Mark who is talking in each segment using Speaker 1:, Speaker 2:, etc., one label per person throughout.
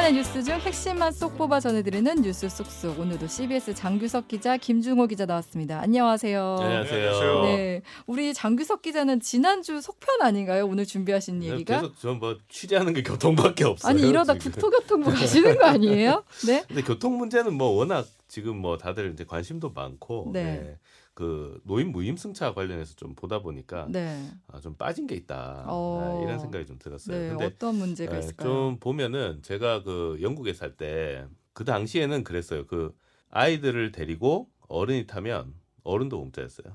Speaker 1: 주간의 뉴스 중 핵심만 쏙 뽑아 전해드리는 뉴스 쏙쏙. 오늘도 CBS 장규석 기자, 김중호 기자 나왔습니다. 안녕하세요.
Speaker 2: 안녕하세요.
Speaker 1: 네, 우리 장규석 기자는 지난주 속편 아닌가요? 오늘 준비하신 얘기가?
Speaker 2: 네, 계속 전뭐 취재하는 게 교통밖에 없어요.
Speaker 1: 아니 이러다
Speaker 2: 지금.
Speaker 1: 국토교통부 가시는 거 아니에요? 네.
Speaker 2: 근데 교통 문제는 뭐 워낙 지금 뭐 다들 이제 관심도 많고
Speaker 1: 네.
Speaker 2: 네. 그 노인 무임승차 관련해서 좀 보다 보니까
Speaker 1: 네.
Speaker 2: 아, 좀 빠진 게 있다
Speaker 1: 어.
Speaker 2: 네, 이런 생각이 좀 들었어요.
Speaker 1: 네.
Speaker 2: 근데
Speaker 1: 어떤 문제가
Speaker 2: 네,
Speaker 1: 있을까요?
Speaker 2: 좀 보면은 제가 그 영국에 살 때 그 당시에는 그랬어요. 그 아이들을 데리고 어른이 타면 어른도 공짜였어요.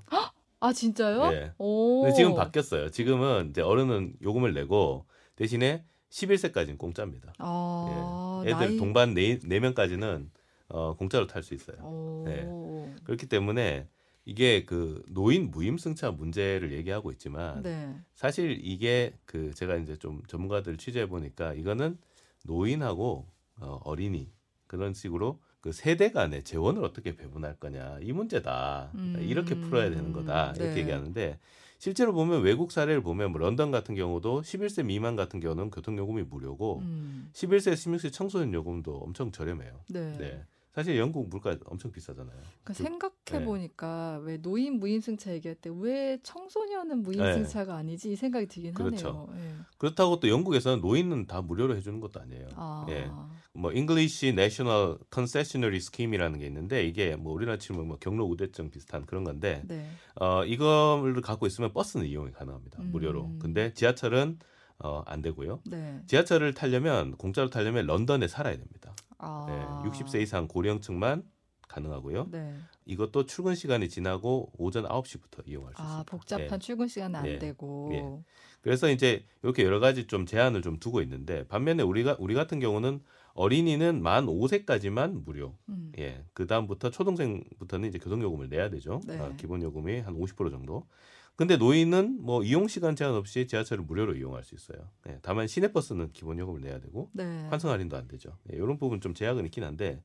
Speaker 1: 아 진짜요?
Speaker 2: 네.
Speaker 1: 오.
Speaker 2: 근데 지금 바뀌었어요. 지금은 이제 어른은 요금을 내고 대신에 11세까지는 공짜입니다.
Speaker 1: 아,
Speaker 2: 예. 애들
Speaker 1: 나이...
Speaker 2: 동반 네, 네 명까지는 어, 공짜로 탈 수 있어요.
Speaker 1: 오.
Speaker 2: 네. 그렇기 때문에 이게 그 노인 무임승차 문제를 얘기하고 있지만
Speaker 1: 네.
Speaker 2: 사실 이게 그 제가 이제 좀 전문가들 취재해 보니까 이거는 노인하고 어, 어린이 그런 식으로 그 세대 간의 재원을 어떻게 배분할 거냐 이 문제다
Speaker 1: 음.
Speaker 2: 이렇게 풀어야 되는 거다 이렇게
Speaker 1: 네.
Speaker 2: 얘기하는데 실제로 보면 외국 사례를 보면 뭐 런던 같은 경우도 11세 미만 같은 경우는 교통요금이 무료고
Speaker 1: 음.
Speaker 2: 11세 16세 청소년 요금도 엄청 저렴해요.
Speaker 1: 네.
Speaker 2: 네. 사실 영국 물가 엄청 비싸잖아요.
Speaker 1: 그러니까
Speaker 2: 그-
Speaker 1: 생각해 보니까 왜 노인 무임승차 얘기할 때 왜 청소년은 무임승차가 아니지 이 생각이 들긴
Speaker 2: 네. 그렇죠.
Speaker 1: 하네요. 예.
Speaker 2: 그렇다고 또 영국에서는 노인은 다 무료로 해주는 것도 아니에요.
Speaker 1: 아.
Speaker 2: 예. 뭐 English National Concessionary Scheme이라는 게 있는데 이게 뭐 우리나라 치면 뭐 경로 우대증 비슷한 그런 건데
Speaker 1: 네.
Speaker 2: 어 이거를 갖고 있으면 버스는 이용이 가능합니다
Speaker 1: 음.
Speaker 2: 무료로. 근데 지하철은 어 안 되고요.
Speaker 1: 네.
Speaker 2: 지하철을 타려면 공짜로 타려면 런던에 살아야 됩니다.
Speaker 1: 아.
Speaker 2: 네, 60세 이상 고령층만 가능하고요.
Speaker 1: 네.
Speaker 2: 이것도 출근 시간이 지나고 오전 9시부터 이용할 수 있습니다.
Speaker 1: 아, 복잡한
Speaker 2: 네.
Speaker 1: 출근 시간은 안
Speaker 2: 예.
Speaker 1: 되고.
Speaker 2: 예. 그래서 이제 이렇게 여러 가지 좀 제한을 좀 두고 있는데 반면에 우리가 우리 같은 경우는 어린이는 만 5세까지만 무료.
Speaker 1: 음.
Speaker 2: 예. 그 다음부터 초등생부터는 이제 교통 요금을 내야 되죠.
Speaker 1: 네.
Speaker 2: 어, 기본 요금이 한 50% 정도. 근데 노인은 뭐 이용 시간 제한 없이 지하철을 무료로 이용할 수 있어요. 예. 다만 시내버스는 기본 요금을 내야 되고
Speaker 1: 네.
Speaker 2: 환승 할인도 안 되죠. 예, 이런 부분 좀 제약은 있긴 한데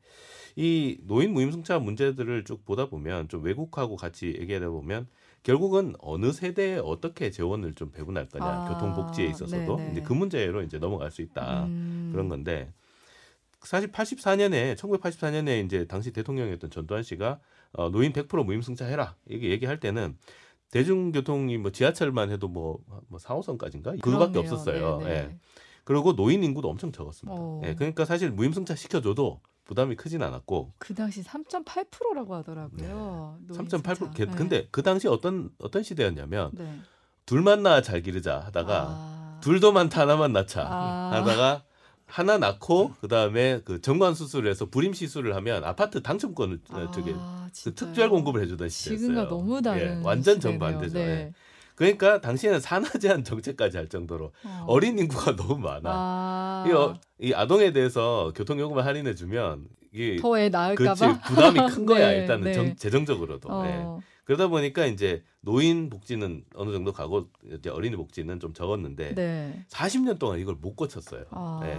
Speaker 2: 이 노인 무임승차 문제들을 쭉 보다 보면 좀 외국하고 같이 얘기하다 보면 결국은 어느 세대에 어떻게 재원을 좀 배분할 거냐
Speaker 1: 아,
Speaker 2: 교통복지에 있어서도
Speaker 1: 네네.
Speaker 2: 이제 그 문제로 이제 넘어갈 수 있다
Speaker 1: 음.
Speaker 2: 그런 건데 사실 84년에 1984년에 이제 당시 대통령이었던 전두환 씨가 어, 노인 100% 무임승차 해라 이게 얘기할 때는 대중교통이 뭐 지하철만 해도 뭐, 뭐 4, 5선까지인가 그거밖에. 없었어요.
Speaker 1: 네네.
Speaker 2: 예. 그리고 노인 인구도 엄청 적었습니다.
Speaker 1: 어.
Speaker 2: 예, 그러니까 사실 무임승차 시켜줘도 부담이 크진 않았고
Speaker 1: 그 당시 3.8%라고 하더라고요. 노인
Speaker 2: 3.8%
Speaker 1: 승차.
Speaker 2: 개-
Speaker 1: 네.
Speaker 2: 근데 그 당시 어떤 어떤 시대였냐면
Speaker 1: 네.
Speaker 2: 둘만 낳아 잘 기르자 하다가
Speaker 1: 아.
Speaker 2: 둘도 많다 하나만 낳자
Speaker 1: 아.
Speaker 2: 하다가 하나 낳고 그 다음에 그 정관 수술을 해서 불임 시술을 하면 아파트 당첨권을
Speaker 1: 아,
Speaker 2: 그
Speaker 1: 진짜요?
Speaker 2: 특별 공급을 해주던 시대였어요.
Speaker 1: 지금과 너무 다른
Speaker 2: 예, 완전. 정반대죠.
Speaker 1: 네.
Speaker 2: 예. 그러니까 당시에는 산하 제한 정책까지 할 정도로
Speaker 1: 어.
Speaker 2: 어린 인구가 너무 많아.
Speaker 1: 아.
Speaker 2: 이, 어, 이 아동에 대해서 교통요금을 할인해 주면 이게
Speaker 1: 더애
Speaker 2: 그렇지
Speaker 1: 낳을까봐.
Speaker 2: 부담이 큰 거야
Speaker 1: 네,
Speaker 2: 일단은
Speaker 1: 네.
Speaker 2: 정, 재정적으로도
Speaker 1: 어.
Speaker 2: 예. 그러다 보니까 이제 노인 복지는 어느 정도 가고 이제 어린이 복지는 좀 적었는데
Speaker 1: 네.
Speaker 2: 40년 동안 이걸 못 고쳤어요.
Speaker 1: 아.
Speaker 2: 예.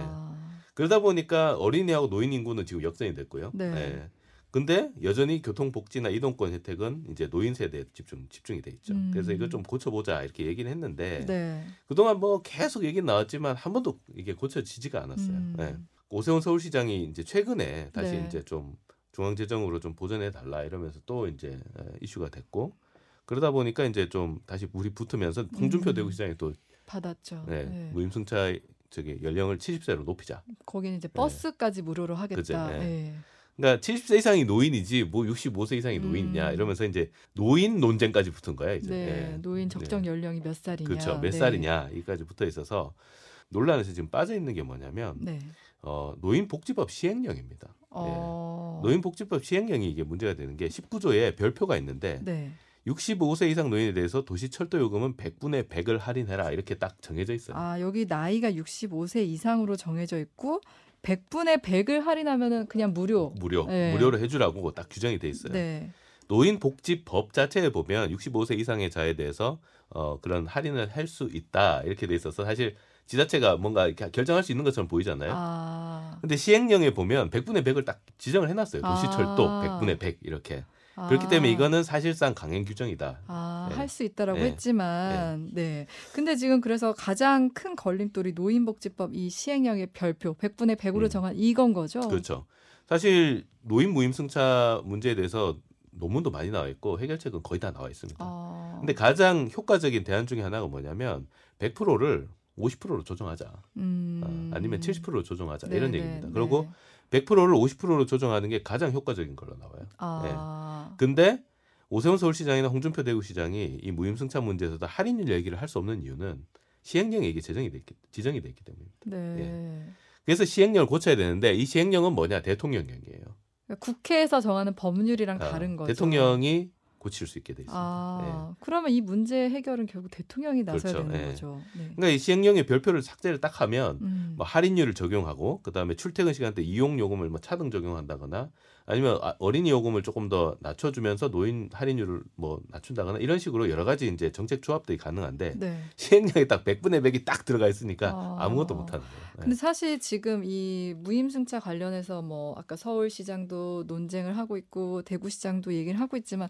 Speaker 2: 그러다 보니까 어린이하고 노인 인구는 지금 역전이 됐고요.
Speaker 1: 네.
Speaker 2: 예. 근데 여전히 교통복지나 이동권 혜택은 이제 노인 세대에 집중 집중이 돼 있죠.
Speaker 1: 음.
Speaker 2: 그래서 이걸 좀 고쳐보자 이렇게 얘기는 했는데
Speaker 1: 네.
Speaker 2: 그동안 뭐 계속 얘기 나왔지만 한 번도 이게 고쳐지지가 않았어요.
Speaker 1: 음.
Speaker 2: 예. 오세훈 서울시장이 이제 최근에 다시
Speaker 1: 네.
Speaker 2: 이제 좀 중앙재정으로 좀 보전해 달라 이러면서 또 이제 에, 이슈가 됐고 그러다 보니까 이제 좀 다시 물이 붙으면서 홍준표
Speaker 1: 음.
Speaker 2: 대구시장이 또
Speaker 1: 받았죠.
Speaker 2: 네,
Speaker 1: 네.
Speaker 2: 무임승차 저기 연령을 70세로 높이자.
Speaker 1: 거기는 이제 버스까지 무료로 하겠다.
Speaker 2: 네.
Speaker 1: 예.
Speaker 2: 그러니까 70세 이상이 노인이지 뭐 65세 이상이
Speaker 1: 음.
Speaker 2: 노인이냐 이러면서 이제 노인 논쟁까지 붙은 거야 이제.
Speaker 1: 네.
Speaker 2: 예.
Speaker 1: 노인 적정
Speaker 2: 네.
Speaker 1: 연령이 몇 살이냐.
Speaker 2: 그렇죠. 몇
Speaker 1: 네.
Speaker 2: 살이냐 여기까지 붙어 있어서 논란에서 지금 빠져 있는 게 뭐냐면
Speaker 1: 네.
Speaker 2: 어, 노인복지법 시행령입니다.
Speaker 1: 어.
Speaker 2: 예. 노인복지법 시행령이 이게 문제가 되는 게 19조에 별표가 있는데
Speaker 1: 네.
Speaker 2: 65세 이상 노인에 대해서 도시 철도 요금은 100분의 100을 할인해라 이렇게 딱 정해져 있어요.
Speaker 1: 아, 여기 나이가 65세 이상으로 정해져 있고 100분의 100을 할인하면은 그냥 무료.
Speaker 2: 무료
Speaker 1: 네.
Speaker 2: 무료로 해주라고 딱 규정이 돼 있어요.
Speaker 1: 네.
Speaker 2: 노인복지법 자체에 보면 65세 이상의 자에 대해서 어, 그런 할인을 할 수 있다 이렇게 돼 있어서 사실 지자체가 뭔가 이렇게 결정할 수 있는 것처럼 보이잖아요.
Speaker 1: 아.
Speaker 2: 근데 시행령에 보면 100분의 100을 딱 지정을 해놨어요. 도시철도
Speaker 1: 아.
Speaker 2: 100분의 100 이렇게. 그렇기 때문에
Speaker 1: 아.
Speaker 2: 이거는 사실상 강행 규정이다.
Speaker 1: 아,
Speaker 2: 네.
Speaker 1: 할수 있다라고
Speaker 2: 네.
Speaker 1: 했지만, 네. 근데 지금 그래서 가장 큰 걸림돌이 노인복지법 이 시행령의 별표 100분의 100으로
Speaker 2: 음.
Speaker 1: 정한 이건 거죠.
Speaker 2: 그렇죠. 사실 노인 무임승차 문제에 대해서 논문도 많이 나와 있고 해결책은 거의 다 나와 있습니다.
Speaker 1: 아,
Speaker 2: 근데 가장 효과적인 대안 중에 하나가 뭐냐면 100%를 50%로 조정하자.
Speaker 1: 음.
Speaker 2: 어, 아니면 70%로 조정하자.
Speaker 1: 네,
Speaker 2: 이런
Speaker 1: 네,
Speaker 2: 얘기입니다.
Speaker 1: 네.
Speaker 2: 그리고 100%를 50%로 조정하는 게 가장 효과적인 걸로 나와요.
Speaker 1: 아,
Speaker 2: 근데 오세훈 서울시장이나 홍준표 대구시장이 이 무임승차 문제에서도 할인율 얘기를 할 수 없는 이유는 시행령에 이게 제정이 됐기, 지정이 됐기 때문입니다.
Speaker 1: 네.
Speaker 2: 그래서 시행령을 고쳐야 되는데 이 시행령은 뭐냐? 대통령령이에요.
Speaker 1: 그러니까 국회에서 정하는 법률이랑
Speaker 2: 아,
Speaker 1: 다른 거죠.
Speaker 2: 대통령이 고칠 수 있게 돼 있습니다. 예.
Speaker 1: 아, 그러면 이 문제 해결은 결국 대통령이 나서야
Speaker 2: 그렇죠.
Speaker 1: 되는
Speaker 2: 예.
Speaker 1: 거죠. 네.
Speaker 2: 그러니까 이 시행령의 별표를 삭제를 딱 하면
Speaker 1: 음.
Speaker 2: 뭐 할인율을 적용하고 그다음에 출퇴근 시간 때 이용 요금을 뭐 차등 적용한다거나 아니면 아- 어린이 요금을 조금 더 낮춰주면서 노인 할인율을 뭐 낮춘다거나 이런 식으로 여러 가지 이제 정책 조합들이 가능한데
Speaker 1: 네.
Speaker 2: 시행령에 딱 100분의 100이 딱 들어가 있으니까
Speaker 1: 아.
Speaker 2: 아무것도 못 하는 거예요. 네.
Speaker 1: 근데 사실 지금 이 무임승차 관련해서 뭐 아까 서울시장도 논쟁을 하고 있고 대구시장도 얘기를 하고 있지만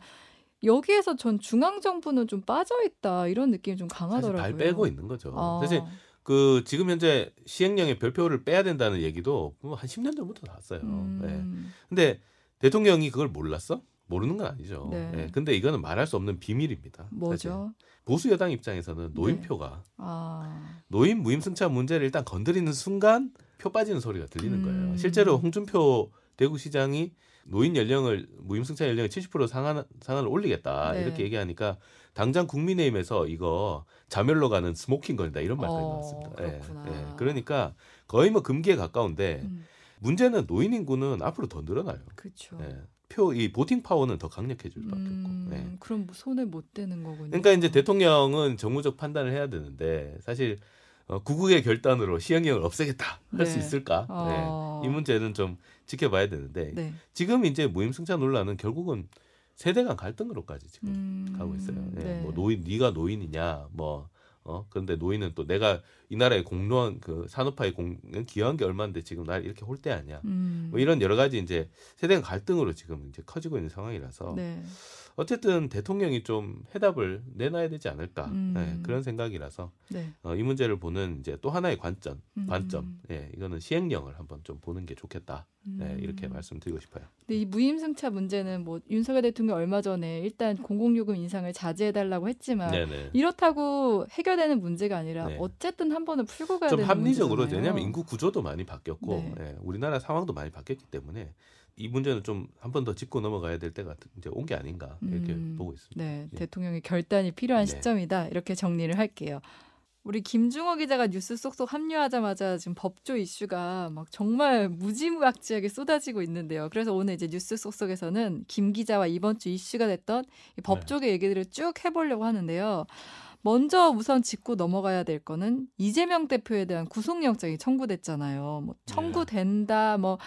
Speaker 1: 여기에서 전 중앙 정부는 좀 빠져 있다 이런 느낌이 좀
Speaker 2: 사실
Speaker 1: 강하더라고요.
Speaker 2: 발 빼고 있는 거죠.
Speaker 1: 아,
Speaker 2: 사실 그 지금 현재 시행령의 별표를 빼야 된다는 얘기도 뭐한 10년 전부터 나왔어요. 네.
Speaker 1: 음,
Speaker 2: 근데 대통령이 그걸 몰랐어? 모르는 건 아니죠.
Speaker 1: 네.
Speaker 2: 네. 근데 이거는 말할 수 없는 비밀입니다. 사실.
Speaker 1: 뭐죠?
Speaker 2: 보수 여당 입장에서는 노인표가
Speaker 1: 아,
Speaker 2: 노인 무임승차 문제를 일단 건드리는 순간 표 빠지는 소리가 들리는
Speaker 1: 음.
Speaker 2: 거예요. 실제로 홍준표 대구시장이 노인 연령을 무임승차 연령을 70% 상한 상한을 올리겠다
Speaker 1: 네.
Speaker 2: 이렇게 얘기하니까 당장 국민의힘에서 이거 자멸로 가는 스모킹 건이다 이런 말까지
Speaker 1: 어,
Speaker 2: 나왔습니다. 예,
Speaker 1: 그렇구나.
Speaker 2: 예. 그러니까 거의 뭐 금기에 가까운데
Speaker 1: 음,
Speaker 2: 문제는 노인 인구는 앞으로 더 늘어나요.
Speaker 1: 그렇죠.
Speaker 2: 예. 표의 voting power는 더 강력해질 수밖에
Speaker 1: 음,
Speaker 2: 없고. 예.
Speaker 1: 그럼 뭐 손을 못 대는 거군요.
Speaker 2: 그러니까 이제 대통령은 정무적 판단을 해야 되는데 사실 어, 구국의 결단으로 시행령을 없애겠다 할수
Speaker 1: 네.
Speaker 2: 있을까?
Speaker 1: 어.
Speaker 2: 네. 이 문제는 좀 지켜봐야 되는데
Speaker 1: 네.
Speaker 2: 지금 이제 무임승차 논란은 결국은 세대 간 갈등으로까지 지금
Speaker 1: 음,
Speaker 2: 가고 있어요. 예,
Speaker 1: 네.
Speaker 2: 뭐 노인 네가 노인이냐 뭐 어, 그런데 노인은 또 내가 이 나라의 공로한 그 산업화에 공, 기여한 게 얼마인데 지금 날 이렇게 홀대하냐.
Speaker 1: 음,
Speaker 2: 뭐 이런 여러 가지 이제 세대 간 갈등으로 지금 이제 커지고 있는 상황이라서
Speaker 1: 네.
Speaker 2: 어쨌든 대통령이 좀 해답을 내놔야 되지 않을까
Speaker 1: 음.
Speaker 2: 예, 그런 생각이라서
Speaker 1: 네.
Speaker 2: 어, 이 문제를 보는 이제 또 하나의 관점,
Speaker 1: 음.
Speaker 2: 관점, 예, 이거는 시행령을 한번 좀 보는 게 좋겠다, 예,
Speaker 1: 음.
Speaker 2: 이렇게 말씀드리고 싶어요.
Speaker 1: 근데 이 무임승차 문제는 뭐 윤석열 대통령 얼마 전에 일단 공공요금 인상을 자제해달라고 했지만
Speaker 2: 네네.
Speaker 1: 이렇다고 해결되는 문제가 아니라
Speaker 2: 네.
Speaker 1: 어쨌든 한 번은 풀고 가야
Speaker 2: 좀
Speaker 1: 되는
Speaker 2: 합리적으로
Speaker 1: 문제잖아요.
Speaker 2: 왜냐하면 인구 구조도 많이 바뀌었고
Speaker 1: 네.
Speaker 2: 예, 우리나라 상황도 많이 바뀌었기 때문에 이 문제는 좀 한 번 더 짚고 넘어가야 될 때가 이제 온 게 아닌가 이렇게
Speaker 1: 음,
Speaker 2: 보고 있습니다.
Speaker 1: 네,
Speaker 2: 예.
Speaker 1: 대통령의 결단이 필요한
Speaker 2: 네.
Speaker 1: 시점이다. 이렇게 정리를 할게요. 우리 김중호 기자가 뉴스 쏙쏙 합류하자마자 지금 법조 이슈가 막 정말 무지막지하게 쏟아지고 있는데요. 그래서 오늘 이제 뉴스 쏙쏙에서는 김 기자와 이번 주 이슈가 됐던 이
Speaker 2: 네.
Speaker 1: 법조계 얘기들을 쭉 해보려고 하는데요. 먼저 우선 짚고 넘어가야 될 거는 이재명 대표에 대한 구속영장이 청구됐잖아요. 뭐
Speaker 2: 네.
Speaker 1: 청구된다, 뭐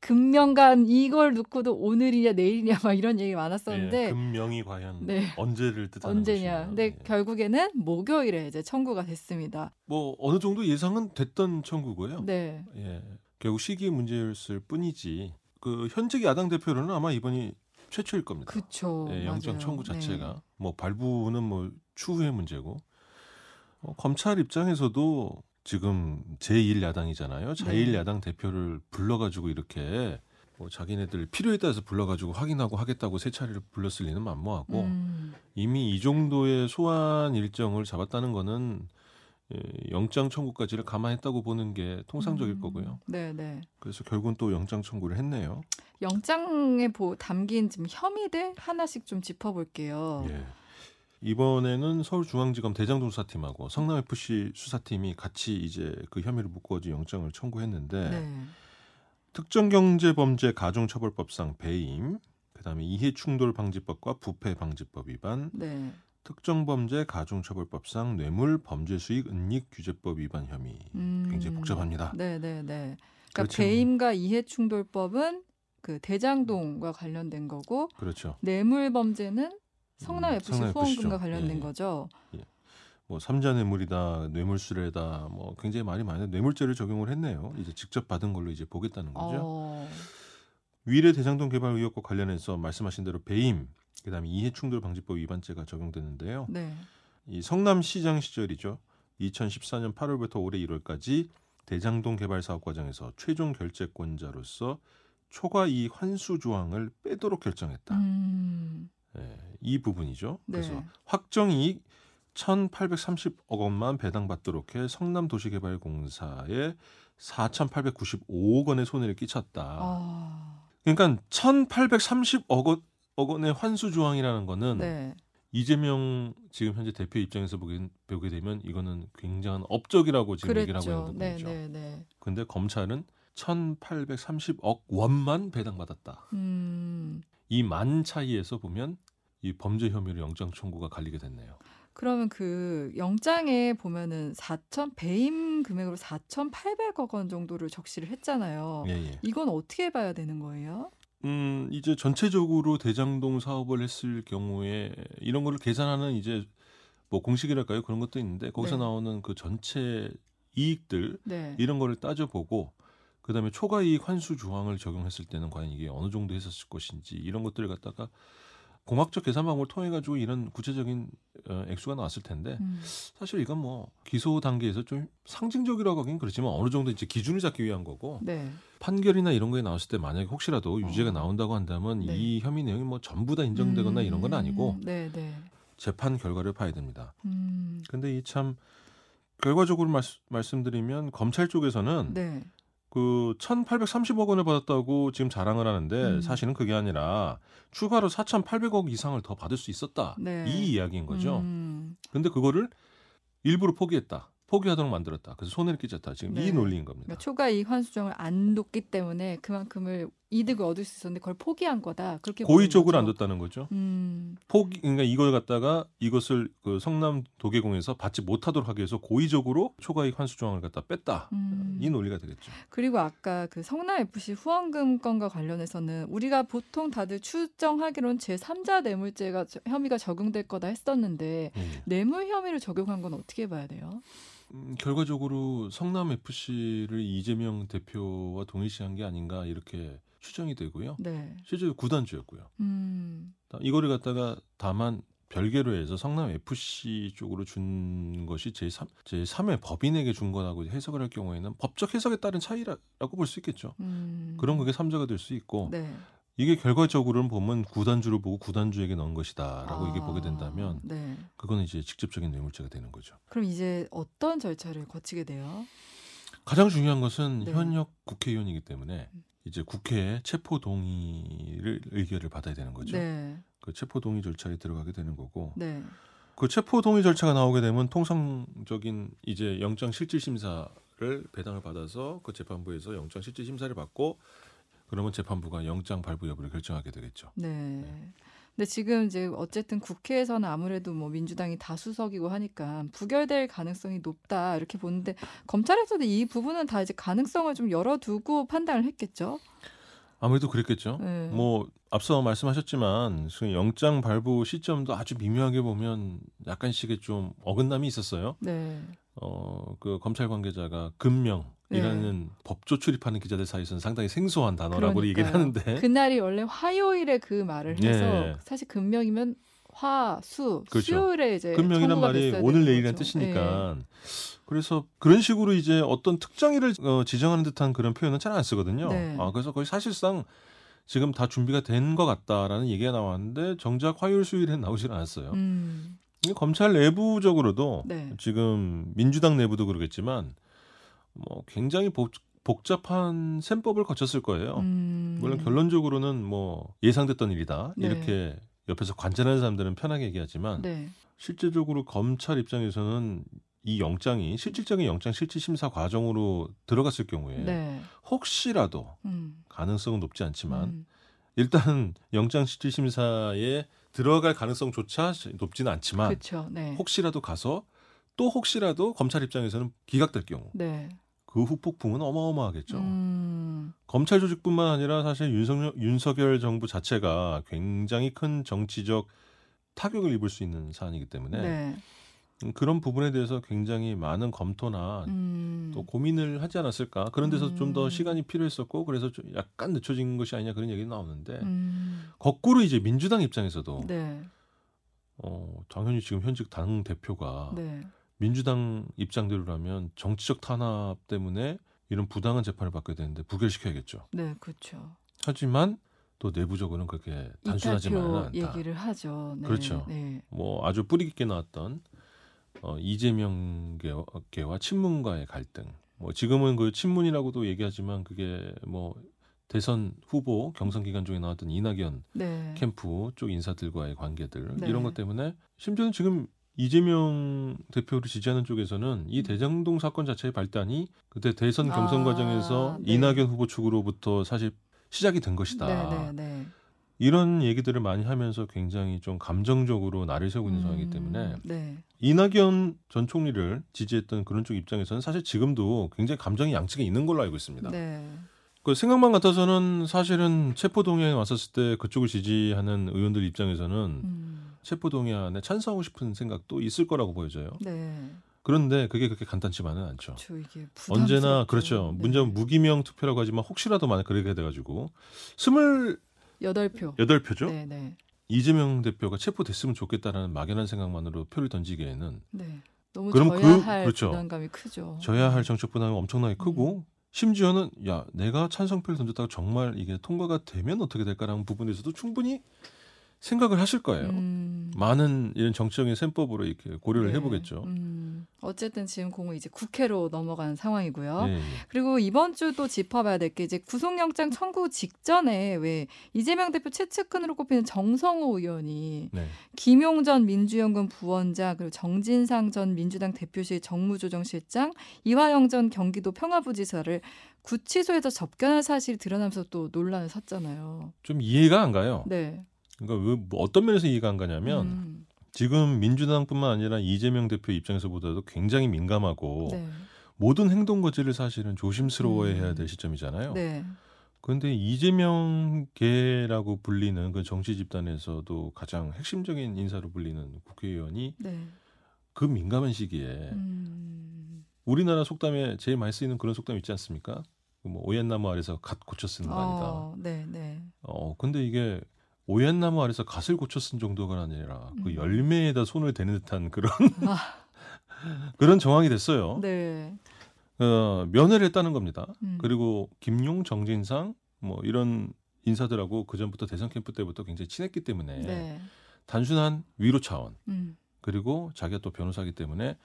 Speaker 1: 금명간 이걸 놓고도 오늘이냐 내일이냐 막 이런 얘기 많았었는데
Speaker 3: 예, 금명이 과연
Speaker 1: 네.
Speaker 3: 언제를 뜻하는
Speaker 1: 언제냐.
Speaker 3: 것이냐.
Speaker 1: 근데
Speaker 3: 예.
Speaker 1: 결국에는 목요일에 이제 청구가 됐습니다.
Speaker 3: 뭐 어느 정도 예상은 됐던 청구고요.
Speaker 1: 네.
Speaker 3: 예. 결국 시기 문제였을 뿐이지. 그 현직 야당 대표로는 아마 이번이 최초일 겁니다.
Speaker 1: 그쵸.
Speaker 3: 예, 영장. 청구 자체가
Speaker 1: 네.
Speaker 3: 뭐 발부는 뭐 추후의 문제고 어, 검찰 입장에서도 지금 제1 야당이잖아요. 제1
Speaker 1: 네.
Speaker 3: 야당 대표를 불러가지고 이렇게 뭐 자기네들 필요에 따라서 불러가지고 확인하고 하겠다고 세 차례를 불렀을 리는 만무하고
Speaker 1: 음,
Speaker 3: 이미 이 정도의 소환 일정을 잡았다는 거는 예, 영장 청구까지를 감안했다고 보는 게 통상적일
Speaker 1: 음,
Speaker 3: 거고요.
Speaker 1: 네, 네.
Speaker 3: 그래서 결국은 또 영장 청구를 했네요.
Speaker 1: 영장에 보, 담긴 지금 혐의들 하나씩 좀 짚어볼게요.
Speaker 3: 예. 이번에는 서울중앙지검 대장동 수사팀하고 성남 FC 수사팀이 같이 이제 그 혐의를 묶어지 영장을 청구했는데
Speaker 1: 네.
Speaker 3: 특정경제범죄 가중처벌법상 배임, 그다음에 이해충돌 방지법과 부패 방지법 위반,
Speaker 1: 네.
Speaker 3: 특정범죄 가중처벌법상 뇌물 범죄수익 은닉 규제법 위반 혐의
Speaker 1: 음,
Speaker 3: 굉장히 복잡합니다.
Speaker 1: 네, 네, 네. 그러니까
Speaker 3: 그렇죠.
Speaker 1: 배임과 이해충돌법은 그 대장동과 관련된 거고
Speaker 3: 그렇죠.
Speaker 1: 뇌물 범죄는 성남
Speaker 3: 음,
Speaker 1: FC
Speaker 3: 성남
Speaker 1: 후원금과. 관련된
Speaker 3: 예.
Speaker 1: 거죠.
Speaker 3: 뭐 삼자 뇌물이다, 뇌물수레다, 뭐 굉장히 많이 많이 뇌물죄를 적용을 했네요. 이제 직접 받은 걸로 이제 보겠다는 거죠.
Speaker 1: 어,
Speaker 3: 위례 대장동 개발 의혹과 관련해서 말씀하신 대로 배임, 그다음에 이해충돌 방지법 위반죄가 적용됐는데요.
Speaker 1: 네.
Speaker 3: 이 성남시장 시절이죠. 2014년 8월부터 올해 1월까지 대장동 개발 사업 과정에서 최종 결재권자로서 초과 이익 환수 조항을 빼도록 결정했다.
Speaker 1: 음.
Speaker 3: 예, 이 부분이죠.
Speaker 1: 네.
Speaker 3: 그래서 확정 이익 1,830억 원만 배당받도록 해 성남도시개발공사에 4,895억 원의 손해를 끼쳤다.
Speaker 1: 아.
Speaker 3: 그러니까 1,830억 원, 억 원의 환수 조항이라는 거는
Speaker 1: 네.
Speaker 3: 이재명 지금 현재 대표 입장에서 보게, 보게 되면 이거는 굉장한 업적이라고 지금 얘기를 하고
Speaker 1: 그랬죠.
Speaker 3: 있는
Speaker 1: 네,
Speaker 3: 부분이죠.
Speaker 1: 네, 네.
Speaker 3: 근데 검찰은 1,830억 원만 배당받았다.
Speaker 1: 음.
Speaker 3: 이만 차이에서 보면 이 범죄 혐의로 영장 청구가 갈리게 됐네요.
Speaker 1: 그러면 그 영장에 보면은 4천 배임 금액으로 4,800억 원 정도를 적시를 했잖아요.
Speaker 3: 예, 예.
Speaker 1: 이건 어떻게 봐야 되는 거예요?
Speaker 3: 음, 이제 전체적으로 대장동 사업을 했을 경우에 이런 거를 계산하는 이제 뭐 공식이랄까요? 그런 것도 있는데 거기서
Speaker 1: 네.
Speaker 3: 나오는 그 전체 이익들
Speaker 1: 네.
Speaker 3: 이런 거를 따져보고 그다음에 초과 이익 환수 조항을 적용했을 때는 과연 이게 어느 정도 했었을 것인지 이런 것들을 갖다가 공학적 계산 방법을 통해 가지고 이런 구체적인 어, 액수가 나왔을 텐데
Speaker 1: 음.
Speaker 3: 사실 이건 뭐 기소 단계에서 좀 상징적이라고 하긴 그렇지만 어느 정도 이제 기준을 잡기 위한 거고
Speaker 1: 네.
Speaker 3: 판결이나 이런 거에 나왔을 때 만약에 혹시라도 유죄가
Speaker 1: 어.
Speaker 3: 나온다고 한다면
Speaker 1: 네.
Speaker 3: 이 혐의 내용이 뭐 전부 다 인정되거나 이런 건 아니고
Speaker 1: 음, 네, 네.
Speaker 3: 재판 결과를 봐야 됩니다.
Speaker 1: 음.
Speaker 3: 근데 이 참 결과적으로 말, 말씀 드리면 검찰 쪽에서는
Speaker 1: 네.
Speaker 3: 그 1,830억 원을 받았다고 지금 자랑을 하는데
Speaker 1: 음.
Speaker 3: 사실은 그게 아니라 추가로 4,800억 이상을 더 받을 수 있었다.
Speaker 1: 네.
Speaker 3: 이 이야기인 거죠.
Speaker 1: 음.
Speaker 3: 근데 그거를 일부러 포기했다. 포기하도록 만들었다. 그래서 손해를 끼쳤다. 지금
Speaker 1: 네.
Speaker 3: 이 논리인 겁니다.
Speaker 1: 그러니까 초과 이익 환수정을 안 뒀기 때문에 그만큼을 이득을 얻을 수 있었는데 그걸 포기한 거다. 그렇게
Speaker 3: 고의적으로 안. 뒀다는 거죠.
Speaker 1: 음.
Speaker 3: 포기 그러니까 이걸 갖다가 이것을 그 성남 도계공에서 받지 못하도록 하기 위해서 고의적으로 초과 이익 환수 조항을 갖다 뺐다.
Speaker 1: 음.
Speaker 3: 이 논리가 되겠죠.
Speaker 1: 그리고 아까 그 성남 FC 후원금 건과 관련해서는 우리가 보통 다들 추정하기로는 제 3자 뇌물죄가 저- 혐의가 적용될 거다 했었는데
Speaker 3: 예, 예.
Speaker 1: 뇌물 혐의를 적용한 건 어떻게 봐야 돼요?
Speaker 3: 음, 결과적으로 성남 FC를 이재명 대표와 동일시한 게 아닌가 이렇게 추정이 되고요.
Speaker 1: 네.
Speaker 3: 실제로 구단주였고요.
Speaker 1: 음.
Speaker 3: 이거를 갖다가 다만 별개로 해서 성남 FC 쪽으로 준 것이 제3 제3회 법인에게 준 거라고 해석을 할 경우에는 법적 해석에 따른 차이라고 볼 수 있겠죠.
Speaker 1: 음.
Speaker 3: 그런 그게 삼자가 될 수 있고
Speaker 1: 네.
Speaker 3: 이게 결과적으로는 보면 구단주를 보고 구단주에게 넣은 것이다라고 이게
Speaker 1: 아,
Speaker 3: 보게 된다면
Speaker 1: 네.
Speaker 3: 그거는 이제 직접적인 뇌물죄가 되는 거죠.
Speaker 1: 그럼 이제 어떤 절차를 거치게 돼요?
Speaker 3: 가장 중요한 것은
Speaker 1: 네.
Speaker 3: 현역 국회의원이기 때문에
Speaker 1: 음.
Speaker 3: 이제 국회에 체포 동의를 의결을 받아야 되는 거죠.
Speaker 1: 네.
Speaker 3: 그 체포 동의 절차에 들어가게 되는 거고
Speaker 1: 네.
Speaker 3: 그 체포 동의 절차가 나오게 되면 통상적인 이제 영장 실질 심사를 배당을 받아서 그 재판부에서 영장 실질 심사를 받고 그러면 재판부가 영장 발부 여부를 결정하게 되겠죠.
Speaker 1: 네. 근데 지금 이제 어쨌든 국회에서는 아무래도 뭐 민주당이 다수석이고 하니까 부결될 가능성이 높다 이렇게 보는데 검찰에서도 이 부분은 다 이제 가능성을 좀 열어두고 판단을 했겠죠.
Speaker 3: 아무래도 그랬겠죠.
Speaker 1: 네.
Speaker 3: 뭐 앞서 말씀하셨지만 그 영장 발부 시점도 아주 미묘하게 보면 약간씩의 좀 어긋남이 있었어요.
Speaker 1: 네.
Speaker 3: 어, 그 검찰 관계자가 금명이라는 법조 출입하는 기자들 사이에서는 상당히 생소한 단어라고 얘기를
Speaker 1: 그러니까요.
Speaker 3: 하는데
Speaker 1: 그날이 원래 화요일에 그 말을 해서
Speaker 3: 네.
Speaker 1: 사실 금명이면 화, 수,
Speaker 3: 그렇죠.
Speaker 1: 수요일에 이제
Speaker 3: 금명이란 말이 오늘
Speaker 1: 거죠.
Speaker 3: 뜻이니까 그래서 그런 식으로 이제 어떤 특정일을 어, 지정하는 듯한 그런 표현은 잘 안 쓰거든요.
Speaker 1: 네.
Speaker 3: 아, 그래서 거의 사실상 지금 다 준비가 된 것 같다라는 얘기가 나왔는데 정작 화요일 수요일엔 나오질 않았어요.
Speaker 1: 예. 음.
Speaker 3: 검찰 내부적으로도
Speaker 1: 네.
Speaker 3: 지금 민주당 내부도 그러겠지만 뭐 굉장히 복, 복잡한 셈법을 거쳤을 거예요.
Speaker 1: 음.
Speaker 3: 물론 결론적으로는 뭐 예상됐던 일이다
Speaker 1: 네.
Speaker 3: 이렇게 옆에서 관찰하는 사람들은 편하게 얘기하지만
Speaker 1: 네.
Speaker 3: 실제적으로 검찰 입장에서는 이 영장이 실질적인 영장 실질 심사 과정으로 들어갔을 경우에
Speaker 1: 네.
Speaker 3: 혹시라도
Speaker 1: 음.
Speaker 3: 가능성은 높지 않지만
Speaker 1: 음.
Speaker 3: 일단 영장 실질 심사에 들어갈 가능성조차 높지는 않지만
Speaker 1: 그렇죠. 네.
Speaker 3: 혹시라도 가서 또 혹시라도 검찰 입장에서는 기각될 경우
Speaker 1: 네.
Speaker 3: 그 후폭풍은 어마어마하겠죠.
Speaker 1: 음.
Speaker 3: 검찰 조직뿐만 아니라 사실 윤석열, 윤석열 정부 자체가 굉장히 큰 정치적 타격을 입을 수 있는 사안이기 때문에
Speaker 1: 네.
Speaker 3: 그런 부분에 대해서 굉장히 많은 검토나
Speaker 1: 음.
Speaker 3: 또 고민을 하지 않았을까 그런 데서 좀더
Speaker 1: 음.
Speaker 3: 시간이 필요했었고 그래서 좀 약간 늦춰진 것이 아니냐 그런 얘기 나오는데
Speaker 1: 음.
Speaker 3: 거꾸로 이제 민주당 입장에서도
Speaker 1: 네.
Speaker 3: 어, 당연히 지금 현직 당 대표가
Speaker 1: 네.
Speaker 3: 민주당 입장대로라면 정치적 탄압 때문에 이런 부당한 재판을 받게 되는데 부결시켜야겠죠.
Speaker 1: 네, 그렇죠.
Speaker 3: 하지만 또 내부적으로는 그렇게 단순하지만은 않다.
Speaker 1: 얘기를 하죠. 네.
Speaker 3: 그렇죠.
Speaker 1: 네.
Speaker 3: 뭐 아주 뿌리 깊게 나왔던 어, 이재명계와 계와 친문과의 갈등. 뭐 지금은 그 친문이라고도 얘기하지만 그게 뭐 대선 후보 경선 기간 중에 나왔던 이낙연
Speaker 1: 네.
Speaker 3: 캠프 쪽 인사들과의 관계들
Speaker 1: 네.
Speaker 3: 이런 것 때문에 심지어는 지금 이재명 대표를 지지하는 쪽에서는 이
Speaker 1: 음.
Speaker 3: 대장동 사건 자체의 발단이 그때 대선 경선
Speaker 1: 아,
Speaker 3: 과정에서
Speaker 1: 네.
Speaker 3: 이낙연 후보 측으로부터 사실 시작이 된 것이다. 이런 얘기들을 많이 하면서 굉장히 좀 감정적으로 날을 세우고 있는 상황이기 때문에
Speaker 1: 음, 네.
Speaker 3: 이낙연 전 총리를 지지했던 그런 쪽 입장에서는 사실 지금도 굉장히 감정이 양측에 있는 걸로 알고 있습니다.
Speaker 1: 네.
Speaker 3: 그 생각만 같아서는 사실은 체포동의안이 왔었을 때 그쪽을 지지하는 의원들 입장에서는
Speaker 1: 음.
Speaker 3: 체포동의안에 찬성하고 싶은 생각도 있을 거라고 보여져요.
Speaker 1: 네.
Speaker 3: 그런데 그게 그렇게 간단치만은 않죠.
Speaker 1: 저 이게
Speaker 3: 언제나. 그렇죠.
Speaker 1: 네.
Speaker 3: 문제는 무기명 투표라고 하지만 혹시라도 만약 그렇게 돼가지고 스물 여덟
Speaker 1: 표.
Speaker 3: 표죠.
Speaker 1: 네, 네.
Speaker 3: 이재명 대표가 체포됐으면 좋겠다라는 막연한 생각만으로 표를 던지기에는
Speaker 1: 네. 너무
Speaker 3: 그럼
Speaker 1: 져야
Speaker 3: 그-
Speaker 1: 할
Speaker 3: 그렇죠.
Speaker 1: 부담감이 크죠.
Speaker 3: 져야 할 정책 부담이 엄청나게 크고
Speaker 1: 음.
Speaker 3: 심지어는 야 내가 찬성표를 던졌다가 정말 이게 통과가 되면 어떻게 될까라는 부분에서도 충분히 생각을 하실 거예요.
Speaker 1: 음.
Speaker 3: 많은 이런 정치적인 셈법으로 이렇게 고려를
Speaker 1: 네.
Speaker 3: 해보겠죠.
Speaker 1: 음. 어쨌든 지금 공은 이제 국회로 넘어간 상황이고요.
Speaker 3: 예, 예.
Speaker 1: 그리고 이번 주도 짚어봐야 될 게 이제 구속영장 청구 직전에 왜 이재명 대표 최측근으로 꼽히는 정성호 의원이
Speaker 3: 네.
Speaker 1: 김용 전 민주연금 부원장 그리고 정진상 전 민주당 대표실 정무조정실장 이화영 전 경기도 평화부지사를 구치소에서 접견한 사실이 드러나면서 또 논란을 샀잖아요.
Speaker 3: 좀 이해가 안 가요.
Speaker 1: 네.
Speaker 3: 그러니까 왜, 뭐 어떤 면에서 이해가 안 가냐면
Speaker 1: 음.
Speaker 3: 지금 민주당뿐만 아니라 이재명 대표 입장에서 보다도 굉장히 민감하고
Speaker 1: 네.
Speaker 3: 모든 행동 거지를 사실은 조심스러워해야
Speaker 1: 음.
Speaker 3: 될 시점이잖아요.
Speaker 1: 네.
Speaker 3: 그런데 이재명계라고 불리는 그 정치 집단에서도 가장 핵심적인 인사로 불리는 국회의원이
Speaker 1: 네.
Speaker 3: 그 민감한 시기에
Speaker 1: 음.
Speaker 3: 우리나라 속담에 제일 많이 쓰이는 그런 속담 있지 않습니까? 그뭐 오얏나무 아래서 갓 고쳐 쓰는 거 아니다.
Speaker 1: 어, 네, 네.
Speaker 3: 어 근데 이게 오얏나무 아래서 갓을 고쳐 쓴 정도가 아니라 그
Speaker 1: 음.
Speaker 3: 열매에다 손을 대는 듯한 그런
Speaker 1: 아.
Speaker 3: 그런 정황이 됐어요.
Speaker 1: 네.
Speaker 3: 어, 면회를 했다는 겁니다.
Speaker 1: 음.
Speaker 3: 그리고 김용, 정진상 뭐 이런 인사들하고 그 전부터 대선 캠프 때부터 굉장히 친했기 때문에
Speaker 1: 네.
Speaker 3: 단순한 위로 차원
Speaker 1: 음.
Speaker 3: 그리고 자기가 또 변호사기 때문에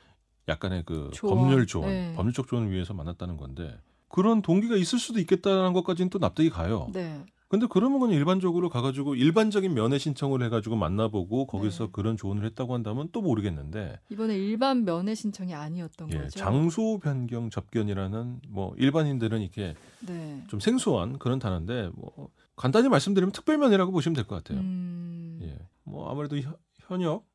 Speaker 3: 약간의 그
Speaker 1: 조언.
Speaker 3: 법률 조언,
Speaker 1: 네.
Speaker 3: 법률적 조언을 위해서 만났다는 건데 그런 동기가 있을 수도 있겠다는 것까지는 또 납득이 가요.
Speaker 1: 네.
Speaker 3: 근데 그러면 그냥 일반적으로 가가지고 일반적인 면회 신청을 해가지고 만나보고 거기서
Speaker 1: 네.
Speaker 3: 그런 조언을 했다고 한다면 또 모르겠는데
Speaker 1: 이번에 일반 면회 신청이 아니었던
Speaker 3: 예,
Speaker 1: 거죠.
Speaker 3: 장소 변경 접견이라는 뭐 일반인들은 이렇게
Speaker 1: 네.
Speaker 3: 좀 생소한 그런 단어인데 뭐 간단히 말씀드리면 특별면회라고 보시면 될 것 같아요.
Speaker 1: 음.
Speaker 3: 예, 뭐 아무래도 현- 현역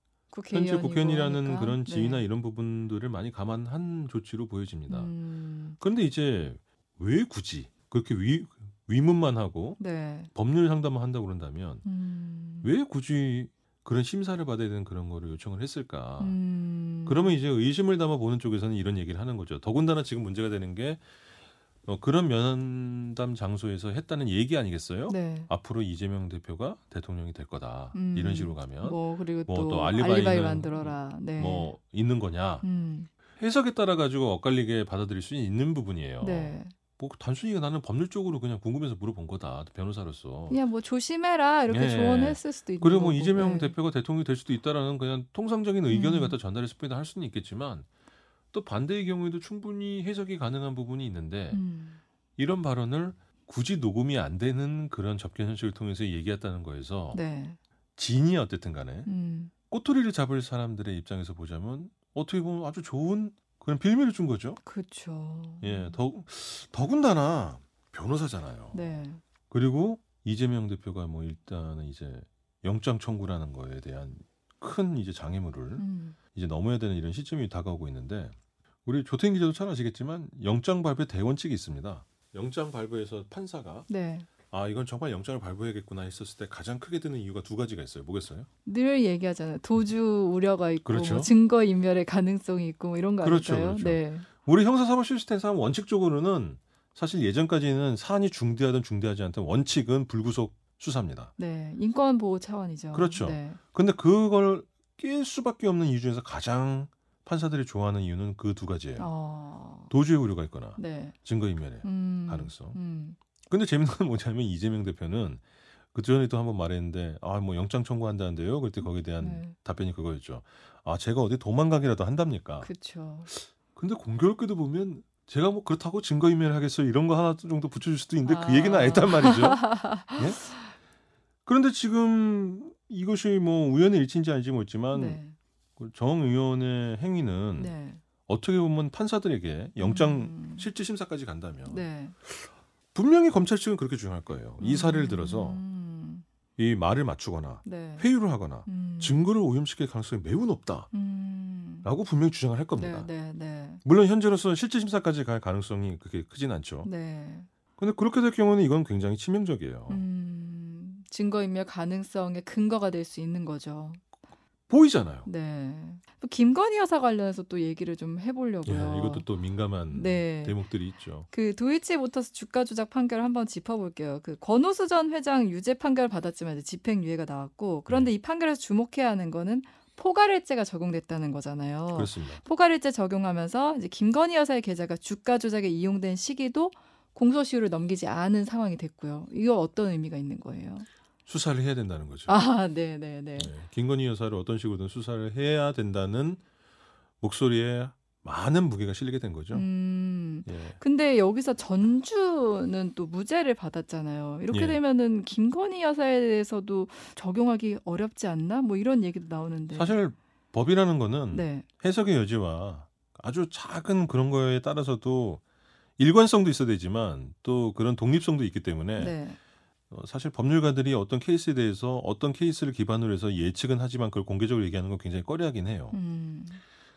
Speaker 3: 현재 국회의원이라는. 그런 지위나
Speaker 1: 네.
Speaker 3: 이런 부분들을 많이 감안한 조치로 보여집니다.
Speaker 1: 음.
Speaker 3: 그런데 이제 왜 굳이 그렇게 위, 위문만 하고
Speaker 1: 네.
Speaker 3: 법률 상담만 한다고 그런다면
Speaker 1: 음.
Speaker 3: 왜 굳이 그런 심사를 받아야 되는 그런 거를 요청을 했을까?
Speaker 1: 음.
Speaker 3: 그러면 이제 의심을 담아 보는 쪽에서는 이런 얘기를 하는 거죠. 더군다나 지금 문제가 되는 게 어, 그런 면담 장소에서 했다는 얘기 아니겠어요?
Speaker 1: 네.
Speaker 3: 앞으로 이재명 대표가 대통령이 될 거다.
Speaker 1: 음.
Speaker 3: 이런 식으로 가면 뭐,
Speaker 1: 뭐 그리고
Speaker 3: 뭐
Speaker 1: 또,
Speaker 3: 또
Speaker 1: 알리바이,
Speaker 3: 알리바이는
Speaker 1: 만들어라. 네.
Speaker 3: 있는 거냐?
Speaker 1: 음.
Speaker 3: 해석에 따라 가지고 엇갈리게 받아들일 수 있는 부분이에요.
Speaker 1: 네.
Speaker 3: 뭐 단순히 나는 법률적으로 그냥 궁금해서 물어본 거다. 변호사로서.
Speaker 1: 그냥 뭐 조심해라 이렇게
Speaker 3: 예.
Speaker 1: 조언했을 수도 있는
Speaker 3: 그리고. 뭐 이재명
Speaker 1: 네.
Speaker 3: 대표가 대통령이 될 수도 있다라는 그냥 통상적인 의견을
Speaker 1: 음.
Speaker 3: 갖다 전달했을 뿐이다 할 수는 있겠지만 또 반대의 경우에도 충분히 해석이 가능한 부분이 있는데
Speaker 1: 음.
Speaker 3: 이런 발언을 굳이 녹음이 안 되는 그런 접견 현실을 통해서 얘기했다는 거에서
Speaker 1: 네.
Speaker 3: 진이 어쨌든 간에
Speaker 1: 음.
Speaker 3: 꼬투리를 잡을 사람들의 입장에서 보자면 어떻게 보면 아주 좋은 그런 빌미를 준 거죠.
Speaker 1: 그렇죠.
Speaker 3: 예, 더 더군다나 변호사잖아요.
Speaker 1: 네.
Speaker 3: 그리고 이재명 대표가 뭐 일단은 이제 영장 청구라는 거에 대한 큰 이제 장애물을
Speaker 1: 음.
Speaker 3: 이제 넘어야 되는 이런 시점이 다가오고 있는데 우리 조태인 기자도 잘 아시겠지만 영장 발부 대원칙이 있습니다. 영장 발부에서 판사가
Speaker 1: 네.
Speaker 3: 아 이건 정말 영장을 발부해야겠구나 했었을 때 가장 크게 드는 이유가 두 가지가 있어요. 뭐겠어요?
Speaker 1: 늘 얘기하잖아요. 도주 우려가 있고
Speaker 3: 그렇죠.
Speaker 1: 뭐 증거 인멸의 가능성이 있고 뭐 이런 거
Speaker 3: 그렇죠,
Speaker 1: 아닐까요?
Speaker 3: 그렇죠.
Speaker 1: 네.
Speaker 3: 우리 형사사법 시스템상 원칙적으로는 사실 예전까지는 사안이 중대하든 중대하지 않든 원칙은 불구속 수사입니다.
Speaker 1: 네. 인권 보호 차원이죠.
Speaker 3: 그렇죠.
Speaker 1: 네.
Speaker 3: 근데 그걸 깰 수밖에 없는 이유 중에서 가장 판사들이 좋아하는 이유는 그 두 가지예요.
Speaker 1: 어.
Speaker 3: 도주의 우려가 있거나
Speaker 1: 네.
Speaker 3: 증거인멸의
Speaker 1: 음.
Speaker 3: 가능성.
Speaker 1: 음.
Speaker 3: 근데 재밌는 건 뭐냐면 이재명 대표는 그 전에도 한번 말했는데 아 뭐 영장 청구한다는데요. 그때 거기에 대한
Speaker 1: 네.
Speaker 3: 답변이 그거였죠. 아 제가 어디 도망가기라도 한답니까?
Speaker 1: 그렇죠.
Speaker 3: 근데 공교롭게도 보면 제가 뭐 그렇다고 증거 인멸 하겠어요 이런 거 하나 정도 붙여줄 수도 있는데
Speaker 1: 아.
Speaker 3: 그 얘기는 안 했단 말이죠. 예? 그런데 지금 이것이 뭐 우연의 일치인지 아닌지 모르지만
Speaker 1: 네.
Speaker 3: 그정 의원의 행위는
Speaker 1: 네.
Speaker 3: 어떻게 보면 판사들에게 영장
Speaker 1: 음.
Speaker 3: 실질 심사까지 간다면
Speaker 1: 네.
Speaker 3: 분명히 검찰 측은 그렇게 주장할 거예요. 이 사례를
Speaker 1: 음.
Speaker 3: 들어서 이 말을 맞추거나
Speaker 1: 네.
Speaker 3: 회유를 하거나
Speaker 1: 음.
Speaker 3: 증거를 오염시킬 가능성이 매우 높다 라고
Speaker 1: 음.
Speaker 3: 분명히 주장을 할 겁니다.
Speaker 1: 네, 네, 네.
Speaker 3: 물론 현재로서는 실질 심사까지 갈 가능성이 그렇게 크진 않죠.
Speaker 1: 네.
Speaker 3: 근데 그렇게 될 경우는 이건 굉장히 치명적이에요.
Speaker 1: 음. 증거인멸 가능성의 근거가 될 수 있는 거죠.
Speaker 3: 보이잖아요.
Speaker 1: 네. 또 김건희 여사 관련해서 또 얘기를 좀
Speaker 3: 예,
Speaker 1: 해보려고요.
Speaker 3: 이것도 또 민감한
Speaker 1: 네.
Speaker 3: 대목들이 있죠.
Speaker 1: 그 도이치모터스 주가 조작 판결을 한번 짚어볼게요. 그 권오수 전 회장 유죄 판결 받았지만 집행유예가 나왔고 그런데
Speaker 3: 네.
Speaker 1: 이 판결에서 주목해야 하는 거는 포괄일죄가 적용됐다는 거잖아요.
Speaker 3: 그렇습니다.
Speaker 1: 포괄일죄 적용하면서 이제 김건희 여사의 계좌가 주가 조작에 이용된 시기도 공소시효를 넘기지 않은 상황이 됐고요. 이거 어떤 의미가 있는 거예요?
Speaker 3: 수사를 해야 된다는 거죠.
Speaker 1: 아, 네, 네, 네.
Speaker 3: 네, 김건희 여사를 어떤 식으로든 수사를 해야 된다는 목소리에 많은 무게가 실리게 된 거죠.
Speaker 1: 음.
Speaker 3: 예.
Speaker 1: 근데 여기서 전주는 또 무죄를 받았잖아요. 이렇게
Speaker 3: 예.
Speaker 1: 되면은 김건희 여사에 대해서도 적용하기 어렵지 않나? 뭐 이런 얘기도 나오는데.
Speaker 3: 사실 법이라는 거는
Speaker 1: 네.
Speaker 3: 해석의 여지와 아주 작은 그런 거에 따라서도 일관성도 있어야 되지만 또 그런 독립성도 있기 때문에
Speaker 1: 네.
Speaker 3: 어, 사실 법률가들이 어떤 케이스에 대해서 어떤 케이스를 기반으로 해서 예측은 하지만 그걸 공개적으로 얘기하는 건 굉장히 꺼려하긴 해요.
Speaker 1: 음.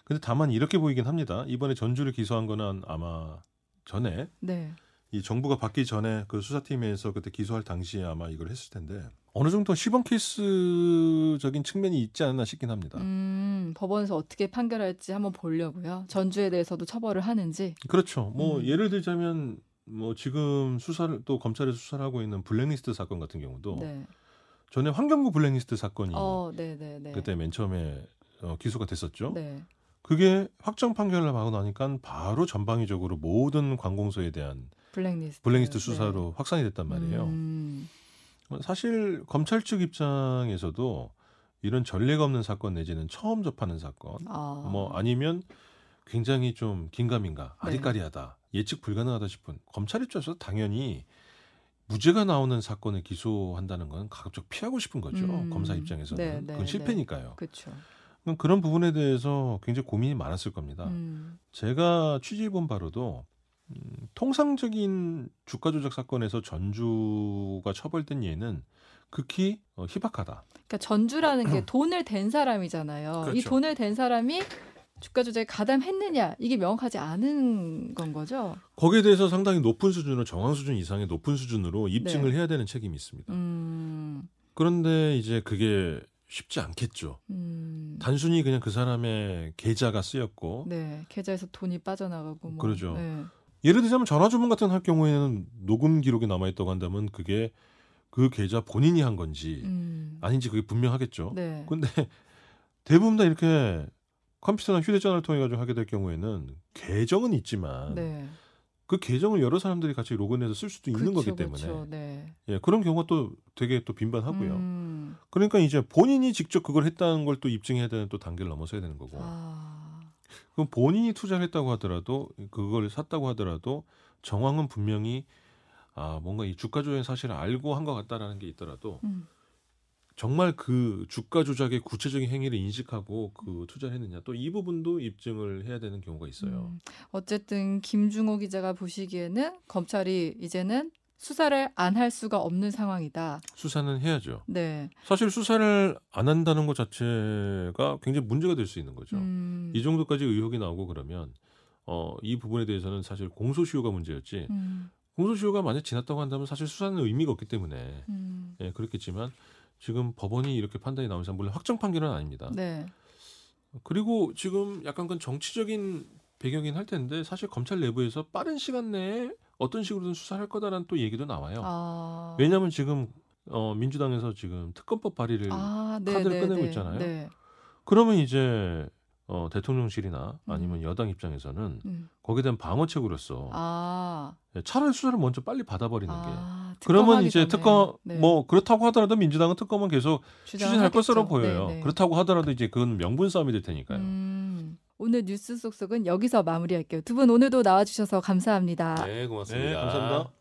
Speaker 3: 근데 다만 이렇게 보이긴 합니다. 이번에 전주를 기소한 거는 아마 전에
Speaker 1: 네.
Speaker 3: 이 정부가 바뀌기 전에 그 수사팀에서 그때 기소할 당시에 아마 이걸 했을 텐데 어느 정도 시범 케이스적인 측면이 있지 않나 싶긴 합니다.
Speaker 1: 음, 법원에서 어떻게 판결할지 한번 보려고요. 전주에 대해서도 처벌을 하는지.
Speaker 3: 그렇죠. 뭐
Speaker 1: 음.
Speaker 3: 예를 들자면 뭐 지금 수사를 또 검찰에서 수사를 하고 있는 블랙리스트 사건 같은 경우도
Speaker 1: 네.
Speaker 3: 전에 환경부 블랙리스트 사건이
Speaker 1: 어, 네, 네, 네.
Speaker 3: 그때 맨 처음에 어, 기소가 됐었죠.
Speaker 1: 네.
Speaker 3: 그게 확정 판결을 하고 나니까 바로 전방위적으로 모든 관공서에 대한
Speaker 1: 블랙리스트.
Speaker 3: 블랙리스트 수사로 확산이 됐단
Speaker 1: 네.
Speaker 3: 말이에요.
Speaker 1: 음,
Speaker 3: 사실 검찰 측 입장에서도 이런 전례가 없는 사건 내지는 처음 접하는 사건,
Speaker 1: 아.
Speaker 3: 뭐 아니면 굉장히 좀 긴가민가,
Speaker 1: 네.
Speaker 3: 아리까리하다, 예측 불가능하다 싶은 검찰 입장에서 당연히 무죄가 나오는 사건을 기소한다는 건 가급적 피하고 싶은 거죠.
Speaker 1: 음.
Speaker 3: 검사 입장에서는
Speaker 1: 네, 네,
Speaker 3: 그건 실패니까요.
Speaker 1: 그렇죠.
Speaker 3: 그런 부분에 대해서 굉장히 고민이 많았을 겁니다.
Speaker 1: 음,
Speaker 3: 제가 취재해 본 바로도 음, 통상적인 주가 조작 사건에서 전주가 처벌된 예는 극히 어, 희박하다.
Speaker 1: 그러니까 전주라는 게 돈을 댄 사람이잖아요. 이
Speaker 3: 그렇죠.
Speaker 1: 돈을 댄 사람이 주가 조작에 가담했느냐 이게 명확하지 않은 건 거죠.
Speaker 3: 거기에 대해서 상당히 높은 수준으로 정황 수준 이상의 높은 수준으로 입증을
Speaker 1: 네.
Speaker 3: 해야 되는 책임이 있습니다.
Speaker 1: 음,
Speaker 3: 그런데 이제 그게 쉽지 않겠죠.
Speaker 1: 음,
Speaker 3: 단순히 그냥 그 사람의 계좌가 쓰였고
Speaker 1: 네 계좌에서 돈이 빠져나가고 뭐.
Speaker 3: 그러죠.
Speaker 1: 네.
Speaker 3: 예를 들자면 전화 주문 같은 할 경우에는 녹음 기록이 남아 있다고 한다면 그게 그 계좌 본인이 한 건지
Speaker 1: 음,
Speaker 3: 아닌지 그게 분명하겠죠.
Speaker 1: 네.
Speaker 3: 근데 대부분 다 이렇게 컴퓨터나 휴대전화를 통해 가지고 하게 될 경우에는 계정은 있지만
Speaker 1: 네.
Speaker 3: 그 계정을 여러 사람들이 같이 로그인해서 쓸 수도 있는
Speaker 1: 그쵸,
Speaker 3: 거기 때문에
Speaker 1: 그쵸, 네.
Speaker 3: 예, 그런 경우가 또 되게 또 빈번하고요.
Speaker 1: 음,
Speaker 3: 그러니까 이제 본인이 직접 그걸 했다는 걸 또 입증해야 되는 또 단계를 넘어서야 되는 거고.
Speaker 1: 아,
Speaker 3: 그럼 본인이 투자를 했다고 하더라도 그걸 샀다고 하더라도 정황은 분명히 아 뭔가 이 주가 조작 사실을 알고 한 것 같다라는 게 있더라도
Speaker 1: 음,
Speaker 3: 정말 그 주가 조작의 구체적인 행위를 인식하고 그 투자를 했느냐 또 이 부분도 입증을 해야 되는 경우가 있어요.
Speaker 1: 음. 어쨌든 김중호 기자가 보시기에는 검찰이 이제는 수사를 안 할 수가 없는 상황이다.
Speaker 3: 수사는 해야죠.
Speaker 1: 네.
Speaker 3: 사실 수사를 안 한다는 것 자체가 굉장히 문제가 될 수 있는 거죠.
Speaker 1: 음,
Speaker 3: 이 정도까지 의혹이 나오고 그러면 어, 이 부분에 대해서는 사실 공소시효가 문제였지
Speaker 1: 음,
Speaker 3: 공소시효가 만약 지났다고 한다면 사실 수사는 의미가 없기 때문에
Speaker 1: 음.
Speaker 3: 예, 그렇겠지만 지금 법원이 이렇게 판단이 나오면서 물론 확정 판결은 아닙니다.
Speaker 1: 네.
Speaker 3: 그리고 지금 약간 그 정치적인 배경이긴 할 텐데 사실 검찰 내부에서 빠른 시간 내에 어떤 식으로든 수사할 거다라는 또 얘기도 나와요.
Speaker 1: 아.
Speaker 3: 왜냐하면 지금 어, 민주당에서 지금 특검법 발의를
Speaker 1: 아, 네,
Speaker 3: 카드를
Speaker 1: 네,
Speaker 3: 꺼내고
Speaker 1: 네,
Speaker 3: 있잖아요.
Speaker 1: 네.
Speaker 3: 그러면 이제 어, 대통령실이나 아니면
Speaker 1: 음.
Speaker 3: 여당 입장에서는
Speaker 1: 음.
Speaker 3: 거기에 대한 방어책으로서
Speaker 1: 아.
Speaker 3: 예, 차라리 수사를 먼저 빨리 받아버리는 게
Speaker 1: 아,
Speaker 3: 그러면
Speaker 1: 특검하기
Speaker 3: 이제
Speaker 1: 전에.
Speaker 3: 특검
Speaker 1: 네.
Speaker 3: 뭐 그렇다고 하더라도 민주당은 특검은 계속 추진할. 것으로 보여요.
Speaker 1: 네, 네.
Speaker 3: 그렇다고 하더라도 이제 그건 명분 싸움이 될 테니까요.
Speaker 1: 음, 오늘 뉴스 속속은 여기서 마무리할게요. 두 분 오늘도 나와주셔서 감사합니다.
Speaker 2: 네, 고맙습니다.
Speaker 3: 네, 감사합니다.